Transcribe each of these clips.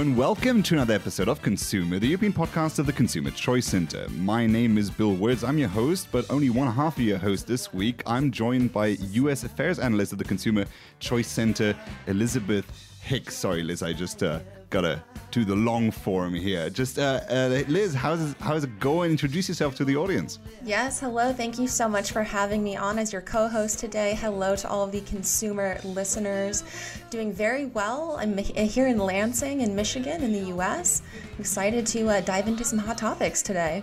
And welcome to another episode of ConsEUmer, the European podcast of the Consumer Choice Center. My name is Bill Wirtz. I'm your host, but only one half of your host this week. I'm joined by U.S. Affairs Analyst of the Consumer Choice Center, Elizabeth Hicks. Sorry, Liz, I just uh, gotta do the long form here. Just uh, uh, Liz, how's how's it going? Introduce yourself to the audience. Yes, hello. Thank you so much for having me on as your co-host today. Hello to all of the consumer listeners. Doing very well. I'm here in Lansing, in Michigan, in the U.S. Excited to uh, dive into some hot topics today.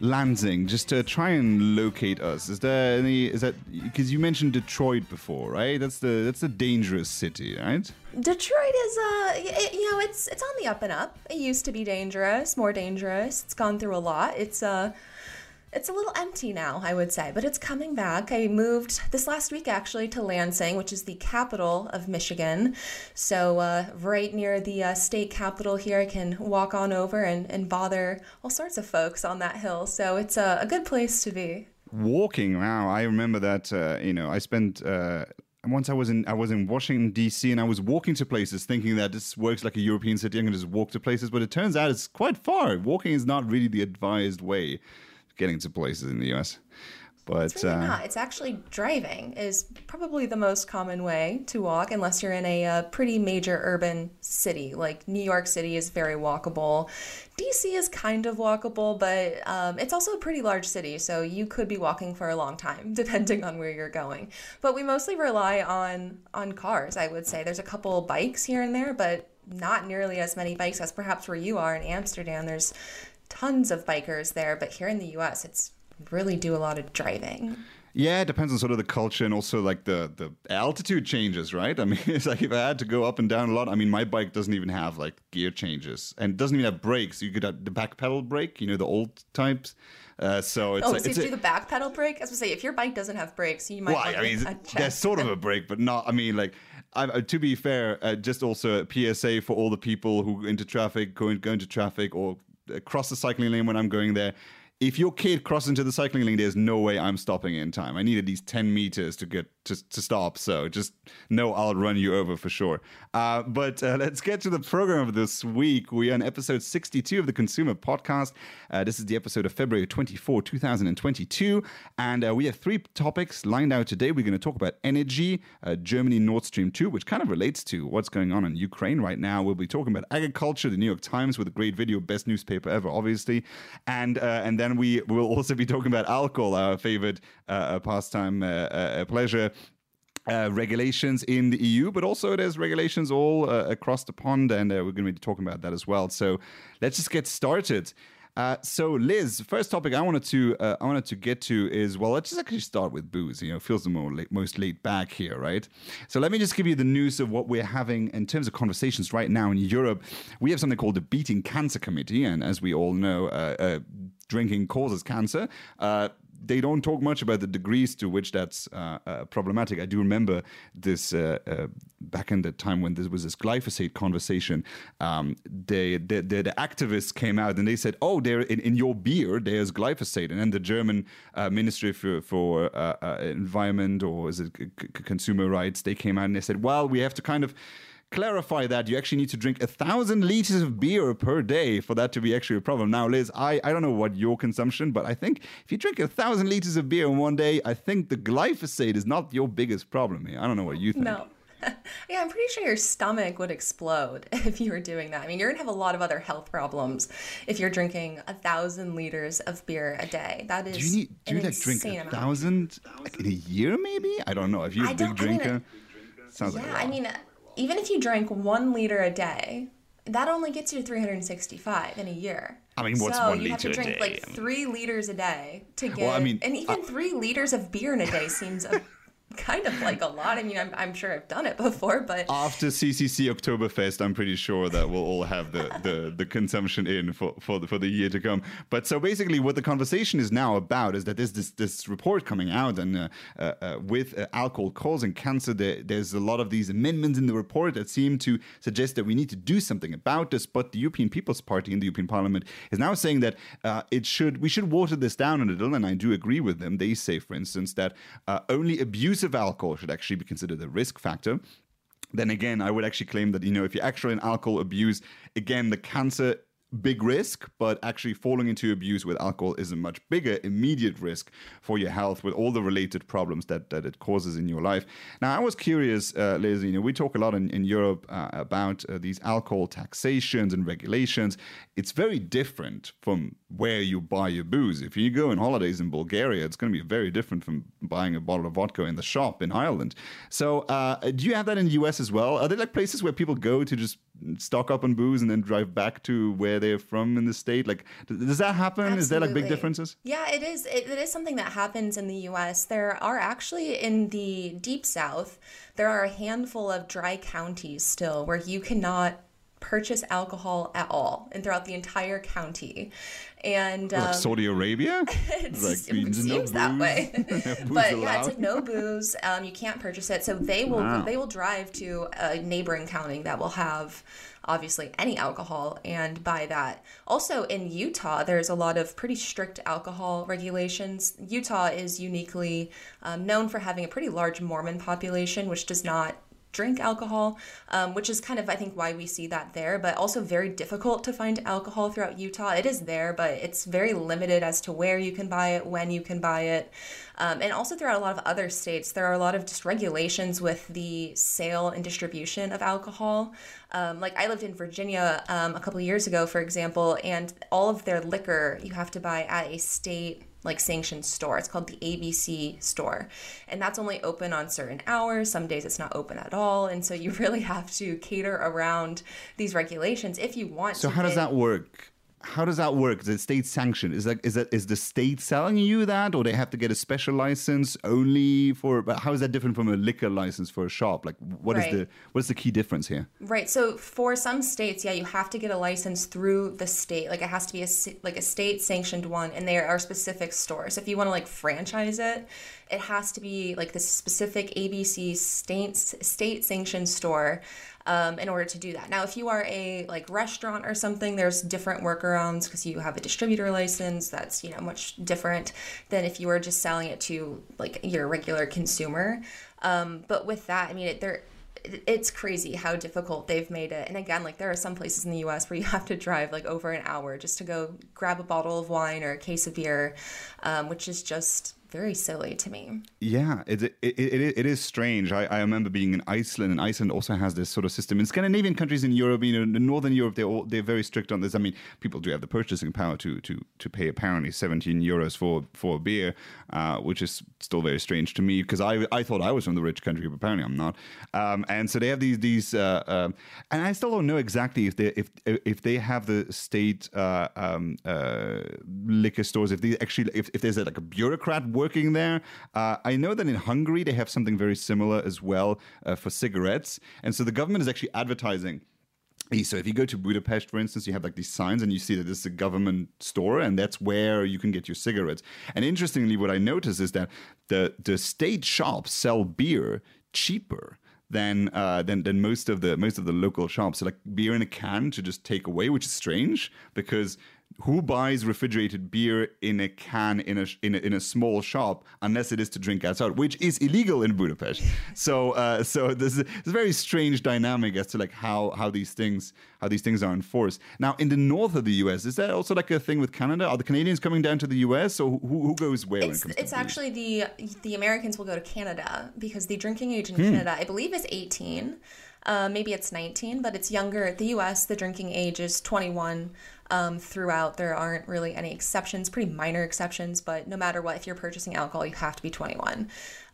Lansing, just to try and locate us. Is there any? Is that because you mentioned Detroit before, right? That's the that's a dangerous city, right? Detroit is, uh, it, you know, it's it's on the up and up. It used to be dangerous, more dangerous. It's gone through a lot. It's uh it's a little empty now, I would say, but it's coming back. I moved this last week actually to Lansing, which is the capital of Michigan. So, uh, right near the uh, state capital here, I can walk on over and, and bother all sorts of folks on that hill. So, it's a, a good place to be. Walking, wow. I remember that, uh, you know, I spent. Uh, once I was in I was in Washington D.C. and I was walking to places thinking that this works like a European city. I can just walk to places, but it turns out it's quite far. Walking is not really the advised way getting to places in the US. But it's really uh, not. It's actually driving is probably the most common way to walk, unless you're in a, a uh, pretty major urban city. Like New York City is very walkable. DC is kind of walkable, but um, it's also a pretty large city, so you could be walking for a long time, depending on where you're going. But we mostly rely on on cars. I would say there's a couple bikes here and there, but not nearly as many bikes as perhaps where you are in Amsterdam. There's tons of bikers there, but here in the US, it's really do a lot of driving. Yeah, it depends on sort of the culture and also like the the altitude changes, right? I mean, it's like if I had to go up and down a lot. I mean, my bike doesn't even have like gear changes and doesn't even have brakes. You could have the back pedal brake, you know, the old types. Uh, so it's oh, like, so it's you do the back pedal brake? As I say, if your bike doesn't have brakes, you might. Well, I mean, there's sort of a brake, but not. I mean, like I uh, to be fair, uh, just also a PSA for all the people who go into traffic, going go into traffic or cross the cycling lane when I'm going there if your kid crosses into the cycling lane, there's no way I'm stopping in time. I need at least 10 meters to get to, to stop. So just know I'll run you over for sure. Uh, but uh, let's get to the program of this week. We are on episode 62 of the ConsEUmer Podcast. Uh, this is the episode of February 24, 2022. And uh, we have three topics lined out today. We're going to talk about energy, uh, Germany Nord Stream 2, which kind of relates to what's going on in Ukraine right now. We'll be talking about agriculture, the New York Times with a great video, best newspaper ever, obviously. And, uh, and then we will also be talking about alcohol, our favorite pastime pleasure. Uh, regulations in the EU, but also there's regulations all uh, across the pond, and uh, we're going to be talking about that as well. So let's just get started. so, Liz, first topic I wanted to I wanted to get to is well, let's just actually start with booze. You know, feels the more most laid back here, right? So, let me just give you the news of what we're having in terms of conversations right now in Europe. We have something called the Beating Cancer Committee, and as we all know, drinking causes cancer. They don't talk much about the degrees to which that's uh, uh, problematic. I do remember this uh, uh back in the time when there was this glyphosate conversation. Um, they, the, the, the, activists came out and they said, "Oh, there in, in your beer there's glyphosate," and then the German uh, Ministry for for uh, Environment or is it c- Consumer Rights they came out and they said, "Well, we have to kind of." Clarify that you actually need to drink a thousand liters of beer per day for that to be actually a problem. Now, Liz, I, I don't know what your consumption, but I think if you drink a thousand liters of beer in one day, I think the glyphosate is not your biggest problem here. I don't know what you think. No. yeah, I'm pretty sure your stomach would explode if you were doing that. I mean, you're gonna have a lot of other health problems if you're drinking a thousand liters of beer a day. That is. Do you need? Do you like drink a thousand like in a year? Maybe I don't know. If you're a big drinker, mean, sounds yeah, like. Yeah, I mean, even if you drank one liter a day, that only gets you 365 in a year. I mean, what's so one you have to drink like three liters a day to get. Well, I mean, and even uh, three liters of beer in a day seems a kind of like a lot. I mean, I'm, I'm sure I've done it before, but after CCC Oktoberfest, I'm pretty sure that we'll all have the, the, the consumption in for for the, for the year to come. But so basically, what the conversation is now about is that there's this this report coming out, and uh, uh, uh, with uh, alcohol causing cancer, there, there's a lot of these amendments in the report that seem to suggest that we need to do something about this. But the European People's Party in the European Parliament is now saying that uh, it should we should water this down a little, and I do agree with them. They say, for instance, that uh, only abuse of alcohol should actually be considered a risk factor. then again, I would actually claim that, you know, if you're actually in alcohol abuse, again, the cancer big risk, but actually falling into abuse with alcohol is a much bigger immediate risk for your health with all the related problems that, that it causes in your life. Now, I was curious, uh, Liz, you know, we talk a lot in, in Europe uh, about uh, these alcohol taxations and regulations. It's very different from where you buy your booze. If you go on holidays in Bulgaria, it's going to be very different from buying a bottle of vodka in the shop in Ireland. So, uh, do you have that in the US as well? Are there like places where people go to just stock up on booze and then drive back to where they're from in the state? Like, does that happen? Absolutely. Is there like big differences? Yeah, it is. It, it is something that happens in the U.S. There are actually in the deep South, there are a handful of dry counties still where you cannot purchase alcohol at all and throughout the entire county and um, like Saudi Arabia. it seems no that way, but allowed? yeah, it's like no booze. Um, you can't purchase it, so they will wow. they will drive to a neighboring county that will have obviously any alcohol and buy that. Also in Utah, there's a lot of pretty strict alcohol regulations. Utah is uniquely um, known for having a pretty large Mormon population, which does not drink alcohol, um, which is kind of, I think, why we see that there, but also very difficult to find alcohol throughout Utah. It is there, but it's very limited as to where you can buy it, when you can buy it. Um, and also throughout a lot of other states, there are a lot of just regulations with the sale and distribution of alcohol. Um, like I lived in Virginia um, a couple years ago, for example, and all of their liquor you have to buy at a state like sanctioned store. It's called the ABC store. And that's only open on certain hours. Some days it's not open at all. And so you really have to cater around these regulations if you want to. so how does that work? How does that work? Is it state sanctioned? Is that is that is the state selling you that, or they have to get a special license only for? But how is that different from a liquor license for a shop? Like, what right. is the what is the key difference here? Right. So for some states, yeah, you have to get a license through the state. Like it has to be a like a state sanctioned one, and there are specific stores. If you want to like franchise it, it has to be like this specific ABC state state sanctioned store um, in order to do that. Now, if you are a like restaurant or something, there's different workarounds because you have a distributor license. That's you know much different than if you were just selling it to like your regular consumer. Um, but with that, I mean, it, there it's crazy how difficult they've made it. And again, like there are some places in the US where you have to drive like over an hour just to go grab a bottle of wine or a case of beer, um, which is just very silly to me. Yeah, it, it, it, it is strange. I, I remember being in Iceland, and Iceland also has this sort of system. In Scandinavian countries in Europe, you know, in Northern Europe, they're all, they're very strict on this. I mean, people do have the purchasing power to to to pay apparently 17 euros for for a beer, uh, which is still very strange to me because I I thought I was from the rich country, but apparently I'm not. Um, and so they have these these, uh, uh, and I still don't know exactly if they if if they have the state uh, um, uh, liquor stores, if they actually if, if there's a, like a bureaucrat working there. Uh, I know that in Hungary they have something very similar as well uh, for cigarettes, and so the government is actually advertising. So if you go to Budapest, for instance, you have like these signs and you see that this is a government store and that's where you can get your cigarettes. And interestingly, what I notice is that the the state shops sell beer cheaper than uh, than than most of the most of the local shops. So like beer in a can to just take away, which is strange because who buys refrigerated beer in a can in a, in a, in a small shop unless it is to drink outside, which is illegal in Budapest. So uh, so a, there's a very strange dynamic as to like how how these things how these things are enforced. Now in the north of the U.S., is that also like a thing with Canada? Are the Canadians coming down to the U.S. or who, who goes where? It's, it's actually the the Americans will go to Canada because the drinking age in hmm. Canada, I believe, is 18. Uh, maybe it's 19, but it's younger. At the US, the drinking age is 21 um, throughout. There aren't really any exceptions, pretty minor exceptions, but no matter what, if you're purchasing alcohol, you have to be 21.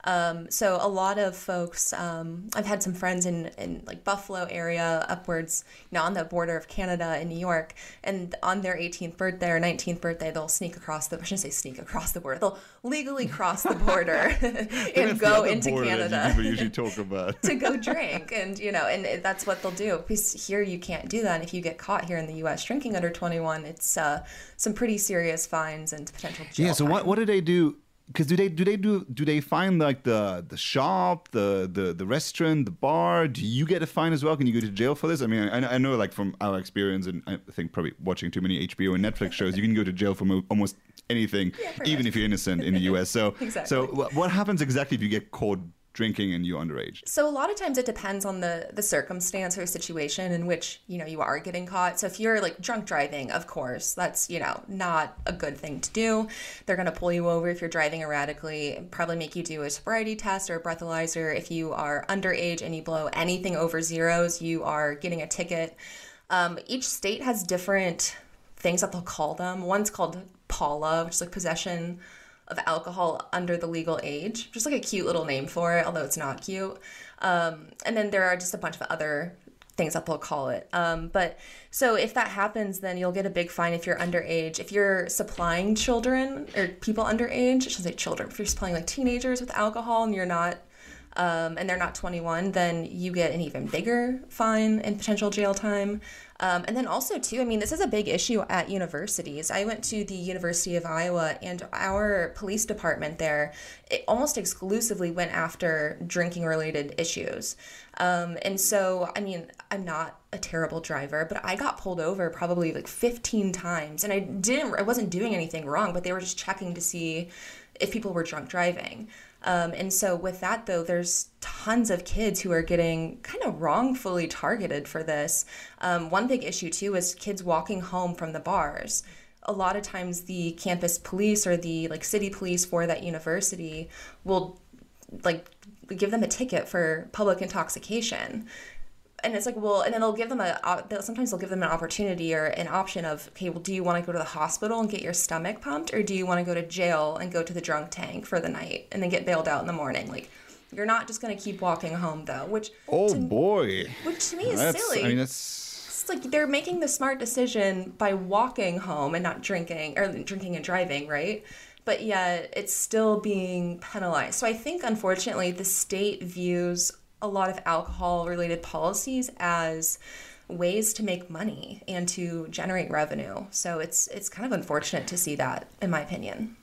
Um, so a lot of folks, um, I've had some friends in, in like Buffalo area, upwards, you know, on the border of Canada and New York, and on their 18th birthday or 19th birthday, they'll sneak across the, I shouldn't say sneak across the border, they'll legally cross the border and go into Canada. People usually talk about to go drink, and you know, and that's what they'll do. Because here you can't do that. And if you get caught here in the U.S. drinking under 21, it's uh, some pretty serious fines and potential jail. Yeah. So time. what what do they do? Because do they do they do do they find like the the shop the the the restaurant the bar do you get a fine as well can you go to jail for this i mean i, I know like from our experience and i think probably watching too many hbo and netflix shows you can go to jail for mo- almost anything yeah, even much. if you're innocent in the us so exactly. so what happens exactly if you get caught drinking and you're underage? So a lot of times it depends on the the circumstance or situation in which you know you are getting caught. So if you're like drunk driving, of course, that's you know not a good thing to do. They're gonna pull you over if you're driving erratically. Probably make you do a sobriety test or a breathalyzer. If you are underage and you blow anything over zeros, you are getting a ticket. Um, each state has different things that they'll call them. One's called PAULA, which is like possession of alcohol under the legal age. Just like a cute little name for it, although it's not cute. Um, and then there are just a bunch of other things that they'll call it. Um, but so if that happens, then you'll get a big fine if you're underage. If you're supplying children or people underage, I should say children, if you're supplying like teenagers with alcohol and you're not, um, and they're not 21, then you get an even bigger fine and potential jail time. Um, and then also too, I mean, this is a big issue at universities. I went to the University of Iowa, and our police department there, it almost exclusively went after drinking related issues. Um, and so, I mean, I'm not a terrible driver, but I got pulled over probably like 15 times, and I didn't, I wasn't doing anything wrong, but they were just checking to see if people were drunk driving. Um, and so, with that, though, there's tons of kids who are getting kind of wrongfully targeted for this. Um, one big issue, too, is kids walking home from the bars. A lot of times, the campus police or the like city police for that university will like give them a ticket for public intoxication and it's like well and then they'll give them a sometimes they'll give them an opportunity or an option of okay well do you want to go to the hospital and get your stomach pumped or do you want to go to jail and go to the drunk tank for the night and then get bailed out in the morning? Like you're not just going to keep walking home though which oh to, boy. which to me is that's, silly. I mean it's it's like they're making the smart decision by walking home and not drinking or drinking and driving right? But yet it's still being penalized. So i think unfortunately the state views a lot of alcohol related policies as ways to make money and to generate revenue. So it's it's kind of unfortunate to see that in my opinion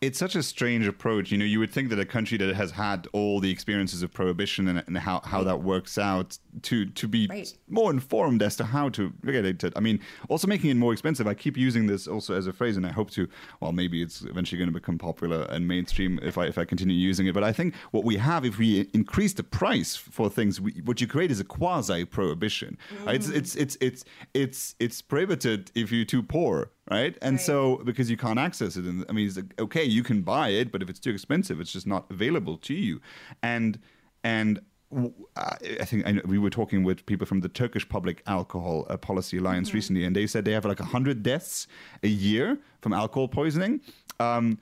it's such a strange approach. You know, you would think that a country that has had all the experiences of prohibition and, and how, how right. that works out to to be right. more informed as to how to regulate it. I mean, also making it more expensive. I keep using this also as a phrase, and I hope to. Well, maybe it's eventually going to become popular and mainstream if I if I continue using it. But I think what we have, if we increase the price for things, we, what you create is a quasi prohibition. Mm. It's, it's it's it's it's it's prohibited if you're too poor right? And right. so because you can't access it, and I mean, it's like, okay, you can buy it, but if it's too expensive, it's just not available to you. And and I think I know, we were talking with people from the Turkish Public Alcohol uh, Policy Alliance mm-hmm. recently, and they said they have like hundred deaths a year from alcohol poisoning. Um,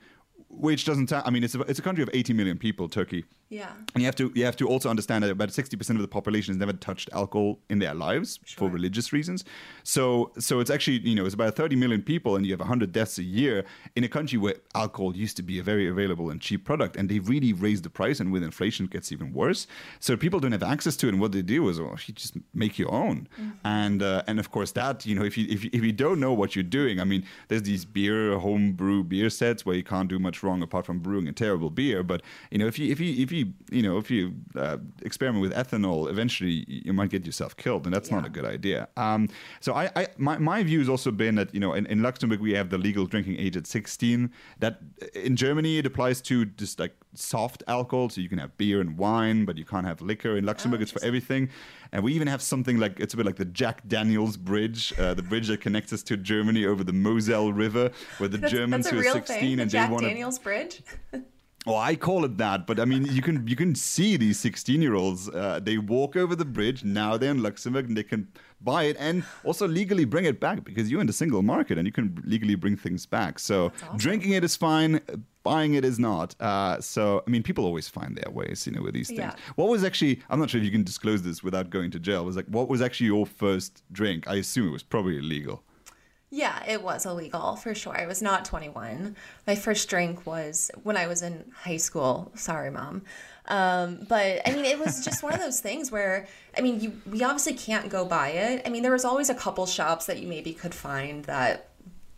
which doesn't. I mean, it's a, it's a country of 80 million people, Turkey. Yeah. And you have to you have to also understand that about 60% of the population has never touched alcohol in their lives sure. for religious reasons. So so it's actually, you know, it's about 30 million people and you have 100 deaths a year in a country where alcohol used to be a very available and cheap product and they've really raised the price and with inflation it gets even worse. So people don't have access to it and what they do is oh, you just make your own. Mm-hmm. And uh, and of course that, you know, if you, if you if you don't know what you're doing, I mean, there's these beer homebrew beer sets where you can't do much wrong apart from brewing a terrible beer, but you know, if you if you if you you you know if you uh, experiment with ethanol, eventually you might get yourself killed, and that's yeah. not a good idea. Um, so I, I my, my view has also been that you know in, in Luxembourg we have the legal drinking age at 16. That in Germany it applies to just like soft alcohol, so you can have beer and wine, but you can't have liquor. In Luxembourg, oh, it's for everything. And we even have something like it's a bit like the Jack Daniels Bridge, uh, the bridge that connects us to Germany over the Moselle River, where the that's, Germans that's who are 16 thing, and the Jack they want. Daniels Bridge. Oh, I call it that, but I mean, you can you can see these sixteen-year-olds. Uh, they walk over the bridge. Now they're in Luxembourg, and they can buy it and also legally bring it back because you're in the single market and you can legally bring things back. So awesome. drinking it is fine, buying it is not. Uh, so I mean, people always find their ways, you know, with these things. Yeah. What was actually? I'm not sure if you can disclose this without going to jail. Was like, what was actually your first drink? I assume it was probably illegal. Yeah, it was illegal for sure. I was not 21. My first drink was when I was in high school. Sorry, mom. Um, but I mean, it was just one of those things where I mean, you we obviously can't go buy it. I mean, there was always a couple shops that you maybe could find that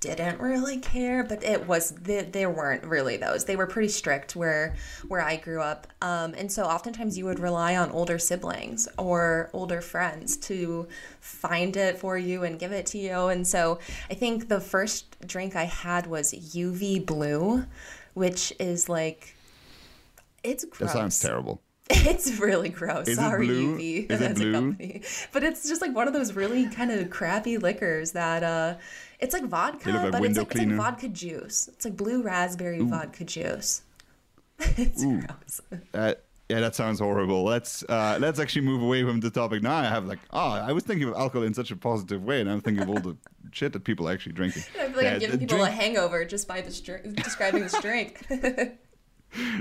didn't really care, but it was there weren't really those. They were pretty strict where where I grew up, um, and so oftentimes you would rely on older siblings or older friends to find it for you and give it to you. And so I think the first drink I had was UV Blue, which is like it's gross. That sounds terrible It's really gross. Is Sorry? UV Is it as blue? a company. But it's just like one of those really kind of crappy liquors that uh it's like vodka, like but it's like, it's like vodka juice. It's like blue raspberry vodka juice. it's gross. Uh, yeah, that sounds horrible. Let's uh, let's actually move away from the topic. Now I have like, oh, I was thinking of alcohol in such a positive way, and I'm thinking of all the shit that people are actually drinking. I feel like Yeah, I'm giving people drink- a hangover just by this drink, describing this drink.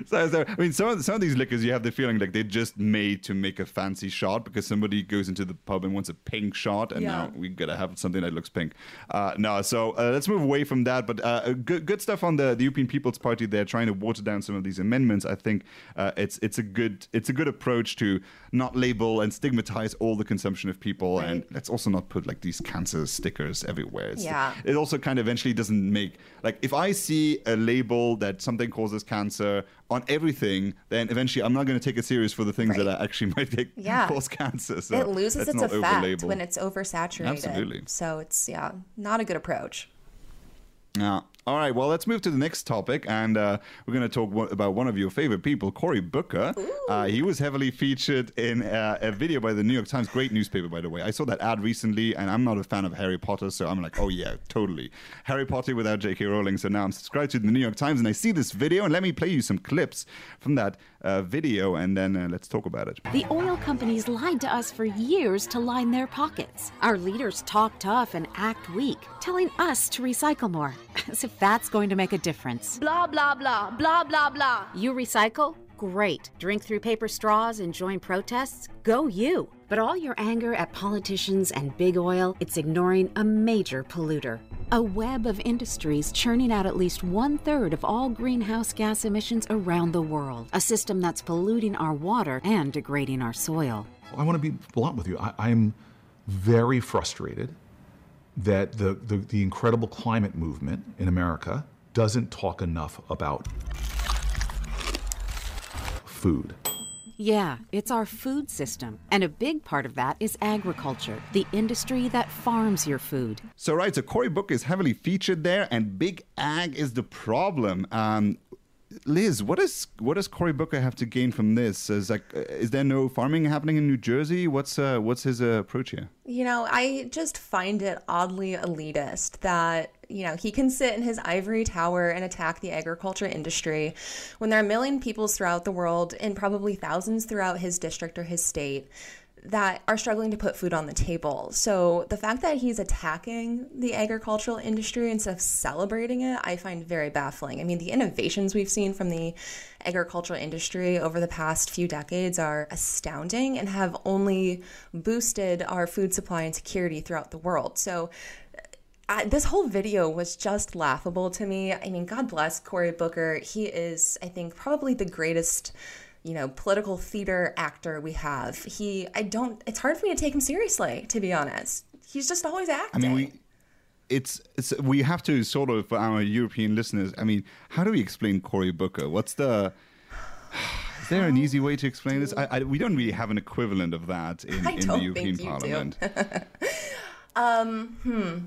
So, so, I mean, some of, some of these liquors, you have the feeling like they're just made to make a fancy shot because somebody goes into the pub and wants a pink shot, and Yeah. now we gotta have something that looks pink. Uh, no, so uh, let's move away from that. But uh, good, good stuff on the, the European People's Party. They're trying to water down some of these amendments. I think uh, it's it's a good it's a good approach to not label and stigmatize all the consumption of people, and let's also not put like these cancer stickers everywhere. It's- Yeah. it also kind of eventually doesn't make like if I see a label that something causes cancer Uh, on everything, then eventually I'm not going to take it serious for the things that Right. are actually might get, Yeah. cause cancer. So it loses its effect when it's oversaturated. Absolutely. So it's yeah, not a good approach. Yeah. All right. Well, let's move to the next topic, and uh, we're going to talk one, about one of your favorite people, Cory Booker. Uh, he was heavily featured in uh, a video by the New York Times, great newspaper, by the way. I saw that ad recently, and I'm not a fan of Harry Potter, so I'm like, oh yeah, totally, Harry Potter without J.K. Rowling. So now I'm subscribed to the New York Times, and I see this video, and let me play you some clips from that uh, video, and then uh, let's talk about it. The oil companies lied to us for years to line their pockets. Our leaders talk tough and act weak, telling us to recycle more, as if that's going to make a difference. Blah, blah, blah, blah, blah, blah. You recycle? Great. Drink through paper straws and join protests? Go you. But all your anger at politicians and big oil, it's ignoring a major polluter. A web of industries churning out at least one third of all greenhouse gas emissions around the world. A system that's polluting our water and degrading our soil. I want to be blunt with you. I, I'm very frustrated that the, the, the incredible climate movement in America doesn't talk enough about food. Yeah, it's our food system. And a big part of that is agriculture, the industry that farms your food. So right, so Cory Booker is heavily featured there, and Big Ag is the problem. Um, Liz, what is what does Cory Booker have to gain from this? Is like, is there no farming happening in New Jersey? What's uh, what's his uh, approach here? You know, I just find it oddly elitist that, you know, he can sit in his ivory tower and attack the agriculture industry when there are a million peoples throughout the world and probably thousands throughout his district or his state that are struggling to put food on the table. So the fact that he's attacking the agricultural industry instead of celebrating it, I find very baffling. I mean, the innovations we've seen from the agricultural industry over the past few decades are astounding and have only boosted our food supply and security throughout the world. So I, this whole video was just laughable to me. I mean, God bless Cory Booker. He is, I think, probably the greatest, you know, political theater actor we have. He, I don't, it's hard for me to take him seriously, to be honest. He's just always acting. I mean, we. It's, it's we have to sort of for our European listeners. I mean, how do we explain Cory Booker? What's the is there an easy way to explain this? I, I, we don't really have an equivalent of that in, in the European. Parliament. um, hmm.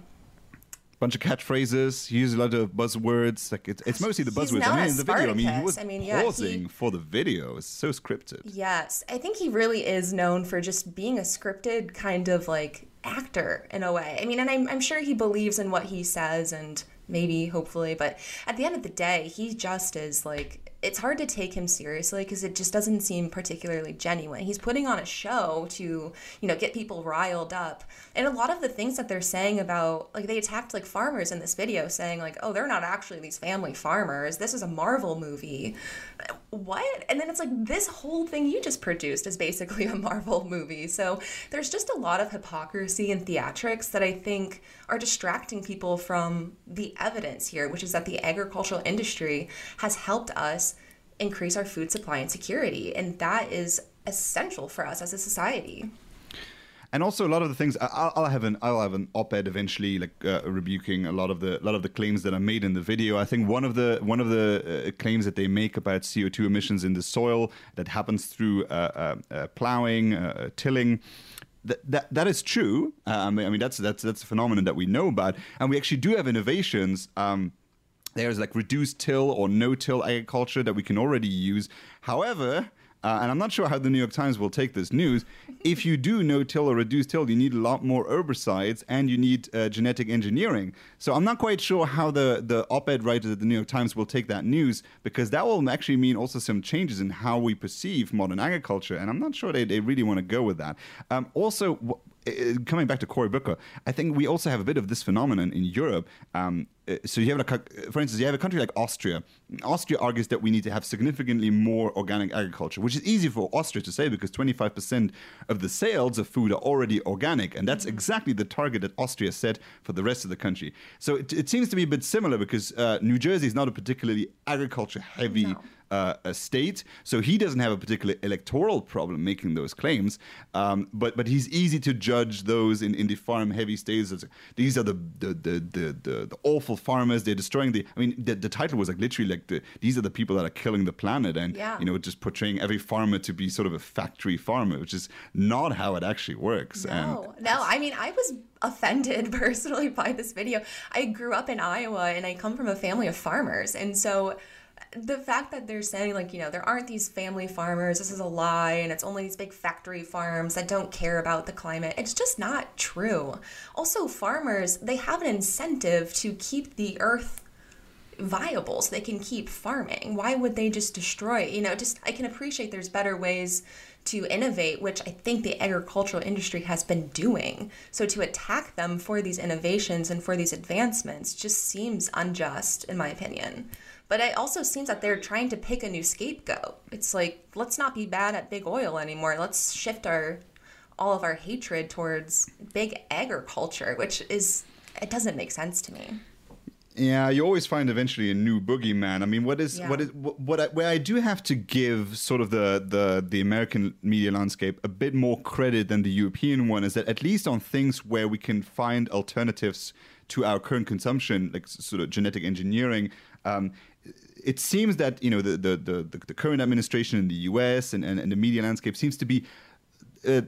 Bunch of catchphrases. He uses a lot of buzzwords. Like it's, it's mostly the buzzwords. I mean, in the video, I mean, he was I mean, yeah, pausing he- for the video. It's so scripted. Yes, I think he really is known for just being a scripted kind of like actor in a way. I mean, and I'm, I'm sure he believes in what he says and maybe, hopefully, but at the end of the day, he just is like, it's hard to take him seriously because it just doesn't seem particularly genuine. He's putting on a show to, you know, get people riled up. And a lot of the things that they're saying about, like, they attacked like farmers in this video, saying, like, oh, they're not actually these family farmers. This is a Marvel movie. What? And then it's like, this whole thing you just produced is basically a Marvel movie. So there's just a lot of hypocrisy and theatrics that I think are distracting people from the evidence here, which is that the agricultural industry has helped us increase our food supply and security. And that is essential for us as a society. And also a lot of the things I'll, I'll have an I'll have an op-ed eventually, like uh, rebuking a lot of the lot of the claims that are made in the video. I think one of the one of the uh, claims that they make about CO two emissions in the soil that happens through uh, uh, uh, plowing, uh, tilling. That, that, that is true. I mean, I mean that's that's that's a phenomenon that we know about, and we actually do have innovations. Um, there's like reduced till or no till agriculture that we can already use. However, uh, and I'm not sure how the New York Times will take this news. If you do no till or reduce till, you need a lot more herbicides and you need uh, genetic engineering. So I'm not quite sure how the, the op ed writers at the New York Times will take that news because that will actually mean also some changes in how we perceive modern agriculture. And I'm not sure they, they really want to go with that. Um, also, coming back to Cory Booker, I think we also have a bit of this phenomenon in Europe. Um, uh, so you have, a, for instance, you have a country like Austria. Austria argues that we need to have significantly more organic agriculture, which is easy for Austria to say because 25% of the sales of food are already organic, and that's mm-hmm. exactly the target that Austria set for the rest of the country. So it, it seems to be a bit similar because uh, New Jersey is not a particularly agriculture-heavy. No uh, a state, so he doesn't have a particular electoral problem making those claims. Um, but but he's easy to judge those in, in the farm heavy states. These are the the, the the, the the awful farmers. They're destroying the. I mean, the, the title was like literally like the these are the people that are killing the planet, and yeah. you know just portraying every farmer to be sort of a factory farmer, which is not how it actually works. No, and no. I mean, I was offended personally by this video. I grew up in Iowa and I come from a family of farmers. And so the fact that they're saying like you know there aren't these family farmers this is a lie and it's only these big factory farms that don't care about the climate it's just not true. Also farmers they have an incentive to keep the earth viable so they can keep farming. Why would they just destroy you know just i can appreciate there's better ways to innovate which i think the agricultural industry has been doing. So to attack them for these innovations and for these advancements just seems unjust in my opinion but it also seems that they're trying to pick a new scapegoat. It's like, let's not be bad at big oil anymore. Let's shift our all of our hatred towards big agriculture, which is it doesn't make sense to me. Yeah, you always find eventually a new boogeyman. I mean, what is yeah. what is what, what I, where I do have to give sort of the, the the American media landscape a bit more credit than the European one is that at least on things where we can find alternatives to our current consumption, like sort of genetic engineering, um, it seems that you know the, the the, the current administration in the U.S. and, and, and the media landscape seems to be uh,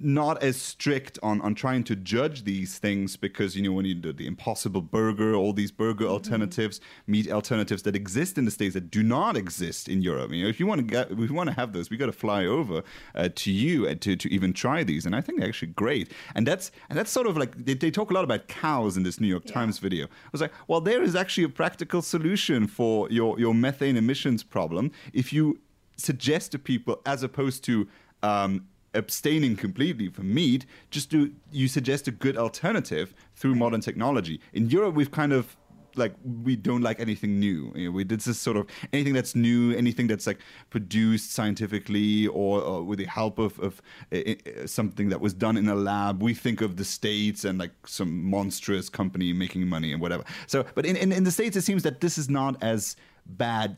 not as strict on, on trying to judge these things because you know when you do the impossible burger all these burger mm-hmm. alternatives meat alternatives that exist in the states that do not exist in europe you know if you want to get if you want to have those we got to fly over uh, to you and to, to even try these and i think they're actually great and that's and that's sort of like they, they talk a lot about cows in this new york yeah. times video i was like well there is actually a practical solution for your your methane emissions problem if you suggest to people as opposed to um, abstaining completely from meat, just do you suggest a good alternative through modern technology. In Europe, we've kind of like we don't like anything new. You know, we did this sort of anything that's new, anything that's like produced scientifically or, or with the help of, of uh, something that was done in a lab. We think of the states and like some monstrous company making money and whatever. So, but in, in, in the states, it seems that this is not as bad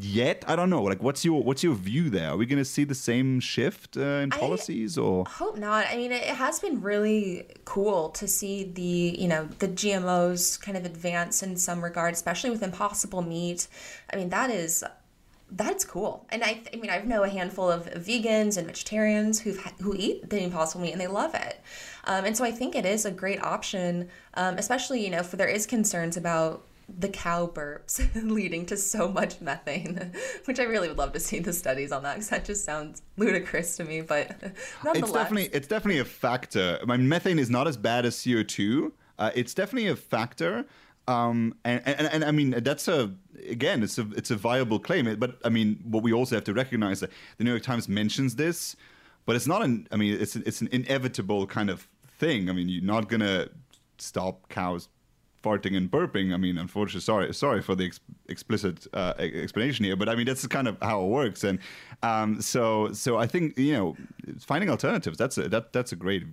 yet? I don't know. Like what's your what's your view there? Are we going to see the same shift uh, in policies I or? hope not. I mean it has been really cool to see the you know the gmos kind of advance in some regard especially with impossible meat. I mean that is that's cool. And i i mean i know a handful of vegans and vegetarians who who eat the impossible meat and they love it. Um, and so i think it is a great option um, especially you know for there is concerns about the cow burps leading to so much methane, which I really would love to see the studies on that because that just sounds ludicrous to me. But it's definitely it's definitely a factor. I mean, methane is not as bad as CO two. Uh, it's definitely a factor. Um, and, and, and I mean that's a again it's a it's a viable claim. But I mean what we also have to recognize that the New York Times mentions this, but it's not an I mean it's it's an inevitable kind of thing. I mean you're not gonna stop cows farting and burping. I mean, unfortunately, sorry, sorry for the ex- explicit uh, explanation here, but I mean that's kind of how it works. And um, so, so I think you know, finding alternatives that's a that that's a great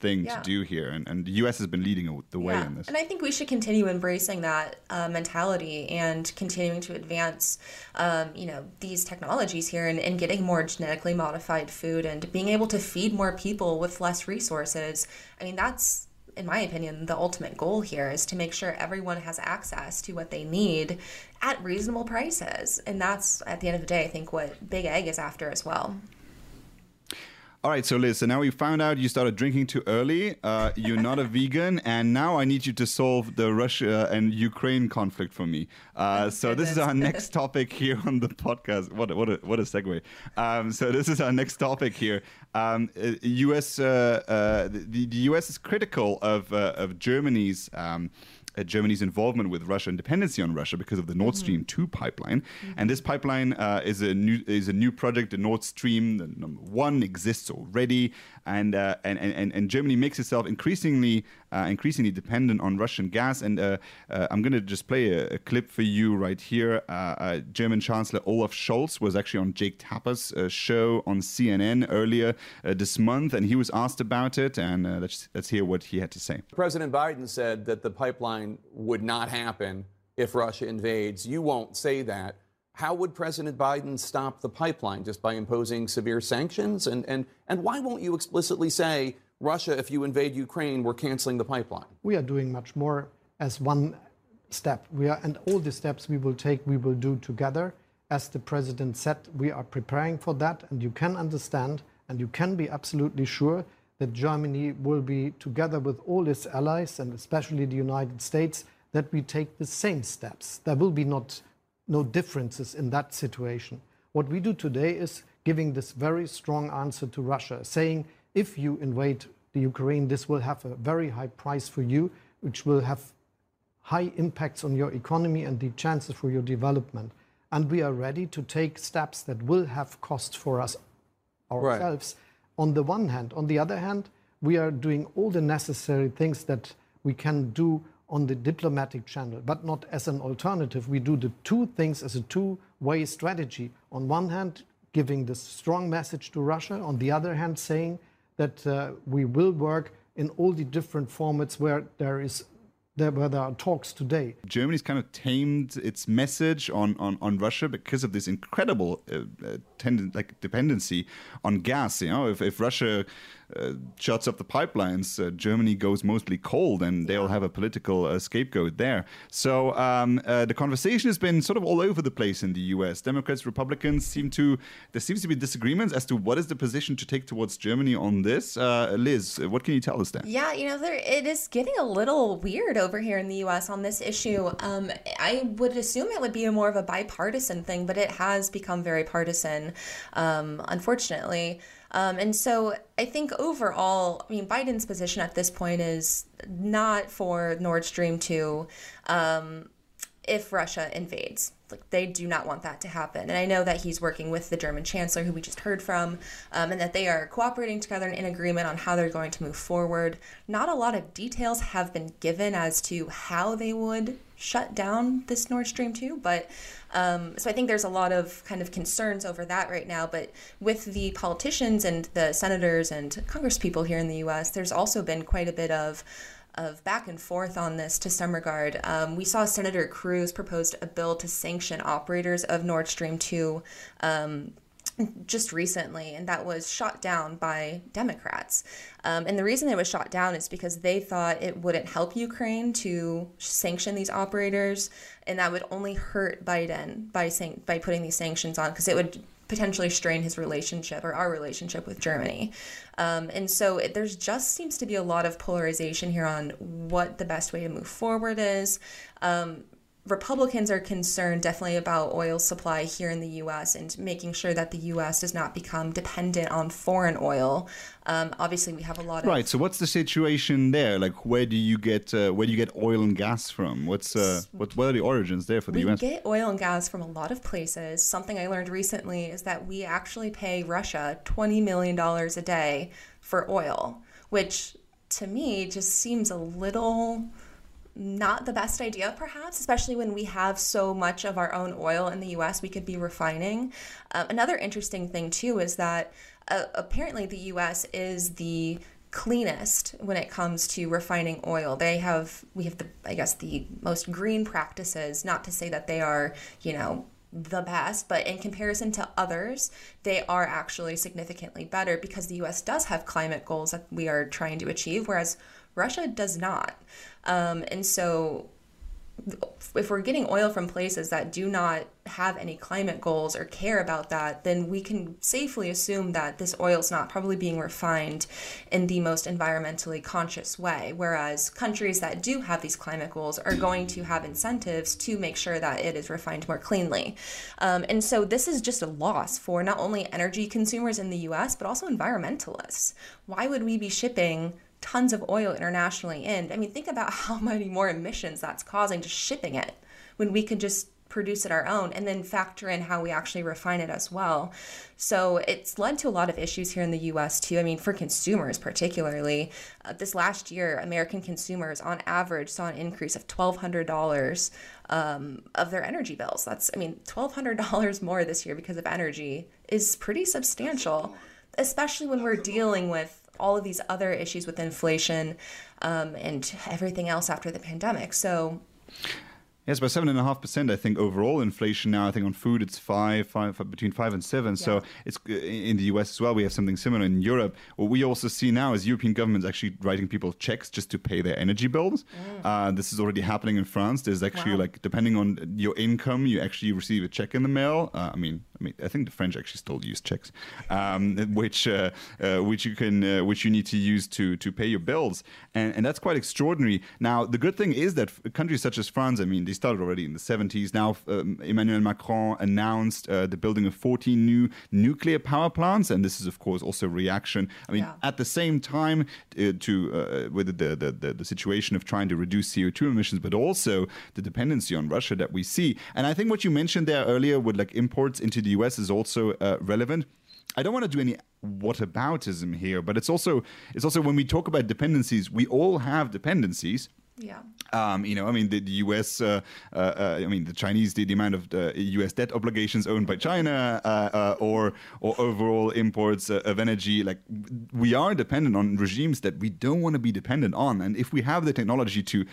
thing yeah. to do here, and, and the U.S. has been leading the way yeah. in this. And I think we should continue embracing that uh, mentality and continuing to advance, um, you know, these technologies here and, and getting more genetically modified food and being able to feed more people with less resources. I mean, that's in my opinion, the ultimate goal here is to make sure everyone has access to what they need at reasonable prices. And that's, at the end of the day, I think what Big Ag is after as well. All right, so Liz, so now we found out you started drinking too early. Uh, you're not a vegan, and now I need you to solve the Russia and Ukraine conflict for me. Uh, so this is our next topic here on the podcast. What what a, what a segue. Um, so this is our next topic here. Um, U.S. Uh, uh, the, the U.S. is critical of uh, of Germany's. Um, uh, Germany's involvement with Russia and dependency on Russia because of the Nord Stream mm-hmm. 2 pipeline. Mm-hmm. And this pipeline uh, is a new is a new project. The Nord Stream the number one exists already, and uh, and, and and Germany makes itself increasingly uh, increasingly dependent on Russian gas. And uh, uh, I'm going to just play a, a, clip for you right here. German Chancellor Olaf Scholz was actually on Jake Tapper's show on CNN earlier this month, and he was asked about it. And let's let's hear what he had to say. President Biden said that the pipeline would not happen if Russia invades. You won't say that. How would President Biden stop the pipeline? Just by imposing severe sanctions? And, and, and why won't you explicitly say, Russia, if you invade Ukraine, we're canceling the pipeline? We are doing much more as one step. We are, and all the steps we will take, we will do together. As the president said, we are preparing for that. And you can understand and you can be absolutely sure that Germany will be, together with all its allies and especially the United States, that we take the same steps. There will be not no differences in that situation. What we do today is giving this very strong answer to Russia, saying if you invade the Ukraine, this will have a very high price for you, which will have high impacts on your economy and the chances for your development. And we are ready to take steps that will have cost for us ourselves right. On the one hand. On the other hand, we are doing all the necessary things that we can do on the diplomatic channel, but not as an alternative. We do the two things as a two way strategy. On one hand, giving this strong message to Russia, on the other hand, saying that uh, we will work in all the different formats where there is there, where there are talks today. Germany's kind of tamed its message on, on, on Russia because of this incredible uh, uh, tend- like dependency on gas. You know, if, if Russia uh, shuts up the pipelines, uh, Germany goes mostly cold, and they'll have a political uh, scapegoat there. So um, uh, the conversation has been sort of all over the place in the U.S. Democrats, Republicans seem to there seems to be disagreements as to what is the position to take towards Germany on this. Uh, Liz, what can you tell us there? Yeah, you know, there, it is getting a little weird over here in the U.S. on this issue. Um, I would assume it would be a more of a bipartisan thing, but it has become very partisan, um, unfortunately. Um, and so I think overall, I mean, Biden's position at this point is not for Nord Stream 2 um, if Russia invades. Like, they do not want that to happen. And I know that he's working with the German chancellor, who we just heard from, um, and that they are cooperating together and in agreement on how they're going to move forward. Not a lot of details have been given as to how they would shut down this Nord Stream 2, but um, so I think there's a lot of kind of concerns over that right now. But with the politicians and the senators and congresspeople here in the U.S., there's also been quite a bit of of back and forth on this to some regard. Um, we saw Senator Cruz proposed a bill to sanction operators of Nord Stream 2 um, just recently, and that was shot down by Democrats. Um, and the reason it was shot down is because they thought it wouldn't help Ukraine to sanction these operators, and that would only hurt Biden by by putting these sanctions on, because it would potentially strain his relationship or our relationship with Germany. Um, and so there's just seems to be a lot of polarization here on what the best way to move forward is. Um, Republicans are concerned definitely about oil supply here in the U.S. and making sure that the U.S. does not become dependent on foreign oil. Um, obviously, we have a lot of right. So, what's the situation there? Like, where do you get uh, where do you get oil and gas from? What's uh, what what are the origins there for the we U.S.? We get oil and gas from a lot of places. Something I learned recently is that we actually pay Russia twenty million dollars a day for oil, which to me just seems a little not the best idea, perhaps, especially when we have so much of our own oil in the US we could be refining. Uh, another interesting thing, too, is that uh, apparently the US is the cleanest when it comes to refining oil. They have, we have the, I guess, the most green practices, not to say that they are, you know, the best, but in comparison to others, they are actually significantly better because the US does have climate goals that we are trying to achieve, whereas Russia does not. Um, and so if we're getting oil from places that do not have any climate goals or care about that, then we can safely assume that this oil is not probably being refined in the most environmentally conscious way. Whereas countries that do have these climate goals are going to have incentives to make sure that it is refined more cleanly. Um, and so this is just a loss for not only energy consumers in the US, but also environmentalists. Why would we be shipping? Tons of oil internationally in. I mean, think about how many more emissions that's causing just shipping it when we could just produce it our own and then factor in how we actually refine it as well. So it's led to a lot of issues here in the US too. I mean, for consumers particularly, uh, this last year, American consumers on average saw an increase of $1,200 um, of their energy bills. That's, I mean, $1,200 more this year because of energy is pretty substantial, especially when we're dealing with all of these other issues with inflation um, and everything else after the pandemic. So Yes, about seven and a half percent. I think overall inflation now. I think on food it's five, five between five and seven. Yeah. So it's uh, in the US as well. We have something similar in Europe. What we also see now is European governments actually writing people checks just to pay their energy bills. Mm. Uh, this is already happening in France. There's actually wow. like depending on your income, you actually receive a check in the mail. Uh, I mean, I mean, I think the French actually still use checks, um, which uh, uh, which you can uh, which you need to use to to pay your bills, and, and that's quite extraordinary. Now, the good thing is that countries such as France, I mean, they started already in the 70s. Now, um, Emmanuel Macron announced uh, the building of 14 new nuclear power plants, and this is, of course, also a reaction. I mean, yeah. at the same time, uh, to uh, with the, the, the, the situation of trying to reduce CO2 emissions, but also the dependency on Russia that we see. And I think what you mentioned there earlier with like imports into the US is also uh, relevant. I don't want to do any whataboutism here, but it's also it's also when we talk about dependencies, we all have dependencies. Yeah. Um, you know, I mean, the, the U.S. Uh, uh, uh, I mean, the Chinese, the, the amount of U.S. Uh, debt obligations owned by China, uh, or or overall imports of energy. Like, we are dependent on regimes that we don't want to be dependent on. And if we have the technology to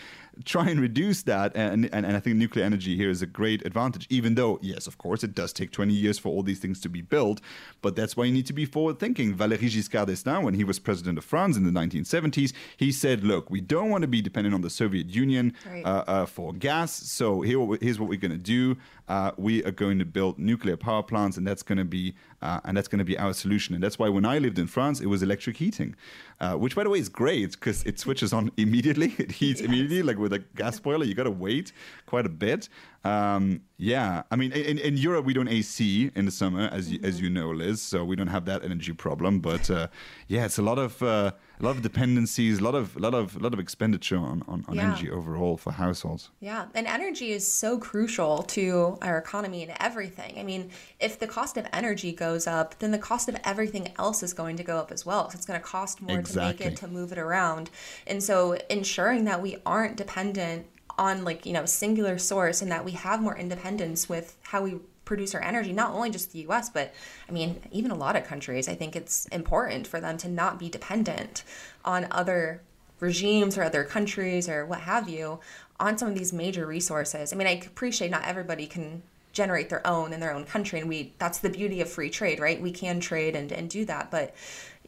try and reduce that, and, and, and I think nuclear energy here is a great advantage. Even though, yes, of course, it does take 20 years for all these things to be built, but that's why you need to be forward thinking. Valéry Giscard d'Estaing, when he was president of France in the 1970s, he said, "Look, we don't want to be dependent on the Soviet Union right. uh, uh, for gas. So here, here's what we're going to do. Uh, we are going to build nuclear power plants, and that's going to be uh, and that's going to be our solution. And that's why when I lived in France, it was electric heating, uh, which by the way is great because it switches on immediately. It heats yes. immediately, like with a gas boiler. You got to wait quite a bit. Um, yeah, I mean, in, in, Europe we don't AC in the summer, as you, mm-hmm. as you know, Liz. So we don't have that energy problem. But uh, yeah, it's a lot of uh, a lot of dependencies, a lot of a lot of a lot of expenditure on on, on yeah. energy overall for households. Yeah, and energy is so crucial to our economy and everything. I mean, if the cost of energy goes up, then the cost of everything else is going to go up as well. So it's going to cost more exactly. to make it to move it around, and so ensuring that we aren't dependent on like you know singular source and that we have more independence with how we produce our energy not only just the US but I mean even a lot of countries. I think it's important for them to not be dependent on other regimes or other countries or what have you on some of these major resources. I mean I appreciate not everybody can generate their own in their own country and we that's the beauty of free trade right? We can trade and, and do that but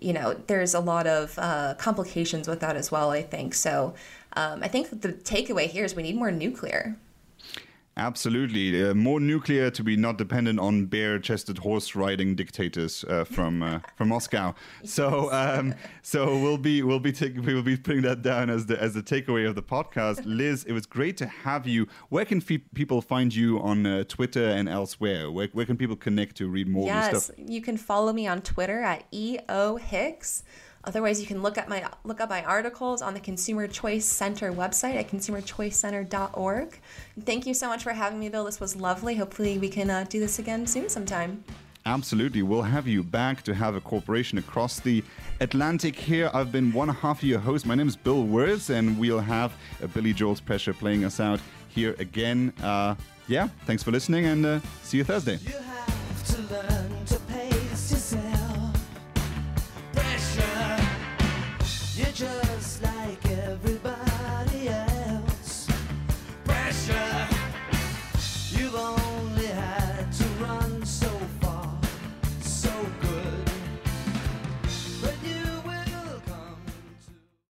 you know there's a lot of uh, complications with that as well i think. So um, I think the takeaway here is we need more nuclear. Absolutely, uh, more nuclear to be not dependent on bare-chested horse-riding dictators uh, from uh, from Moscow. So, um, so we'll be we'll be take, we will be putting that down as the as the takeaway of the podcast. Liz, it was great to have you. Where can fe- people find you on uh, Twitter and elsewhere? Where, where can people connect to read more? Yes, you can follow me on Twitter at eo hicks. Otherwise, you can look at my look up my articles on the Consumer Choice Center website at consumerchoicecenter.org. Thank you so much for having me, Bill. This was lovely. Hopefully, we can uh, do this again soon sometime. Absolutely. We'll have you back to have a cooperation across the Atlantic here. I've been one half of your host. My name is Bill Wirtz, and we'll have uh, Billy Joel's Pressure playing us out here again. Uh, yeah, thanks for listening, and uh, see you Thursday. Yeah.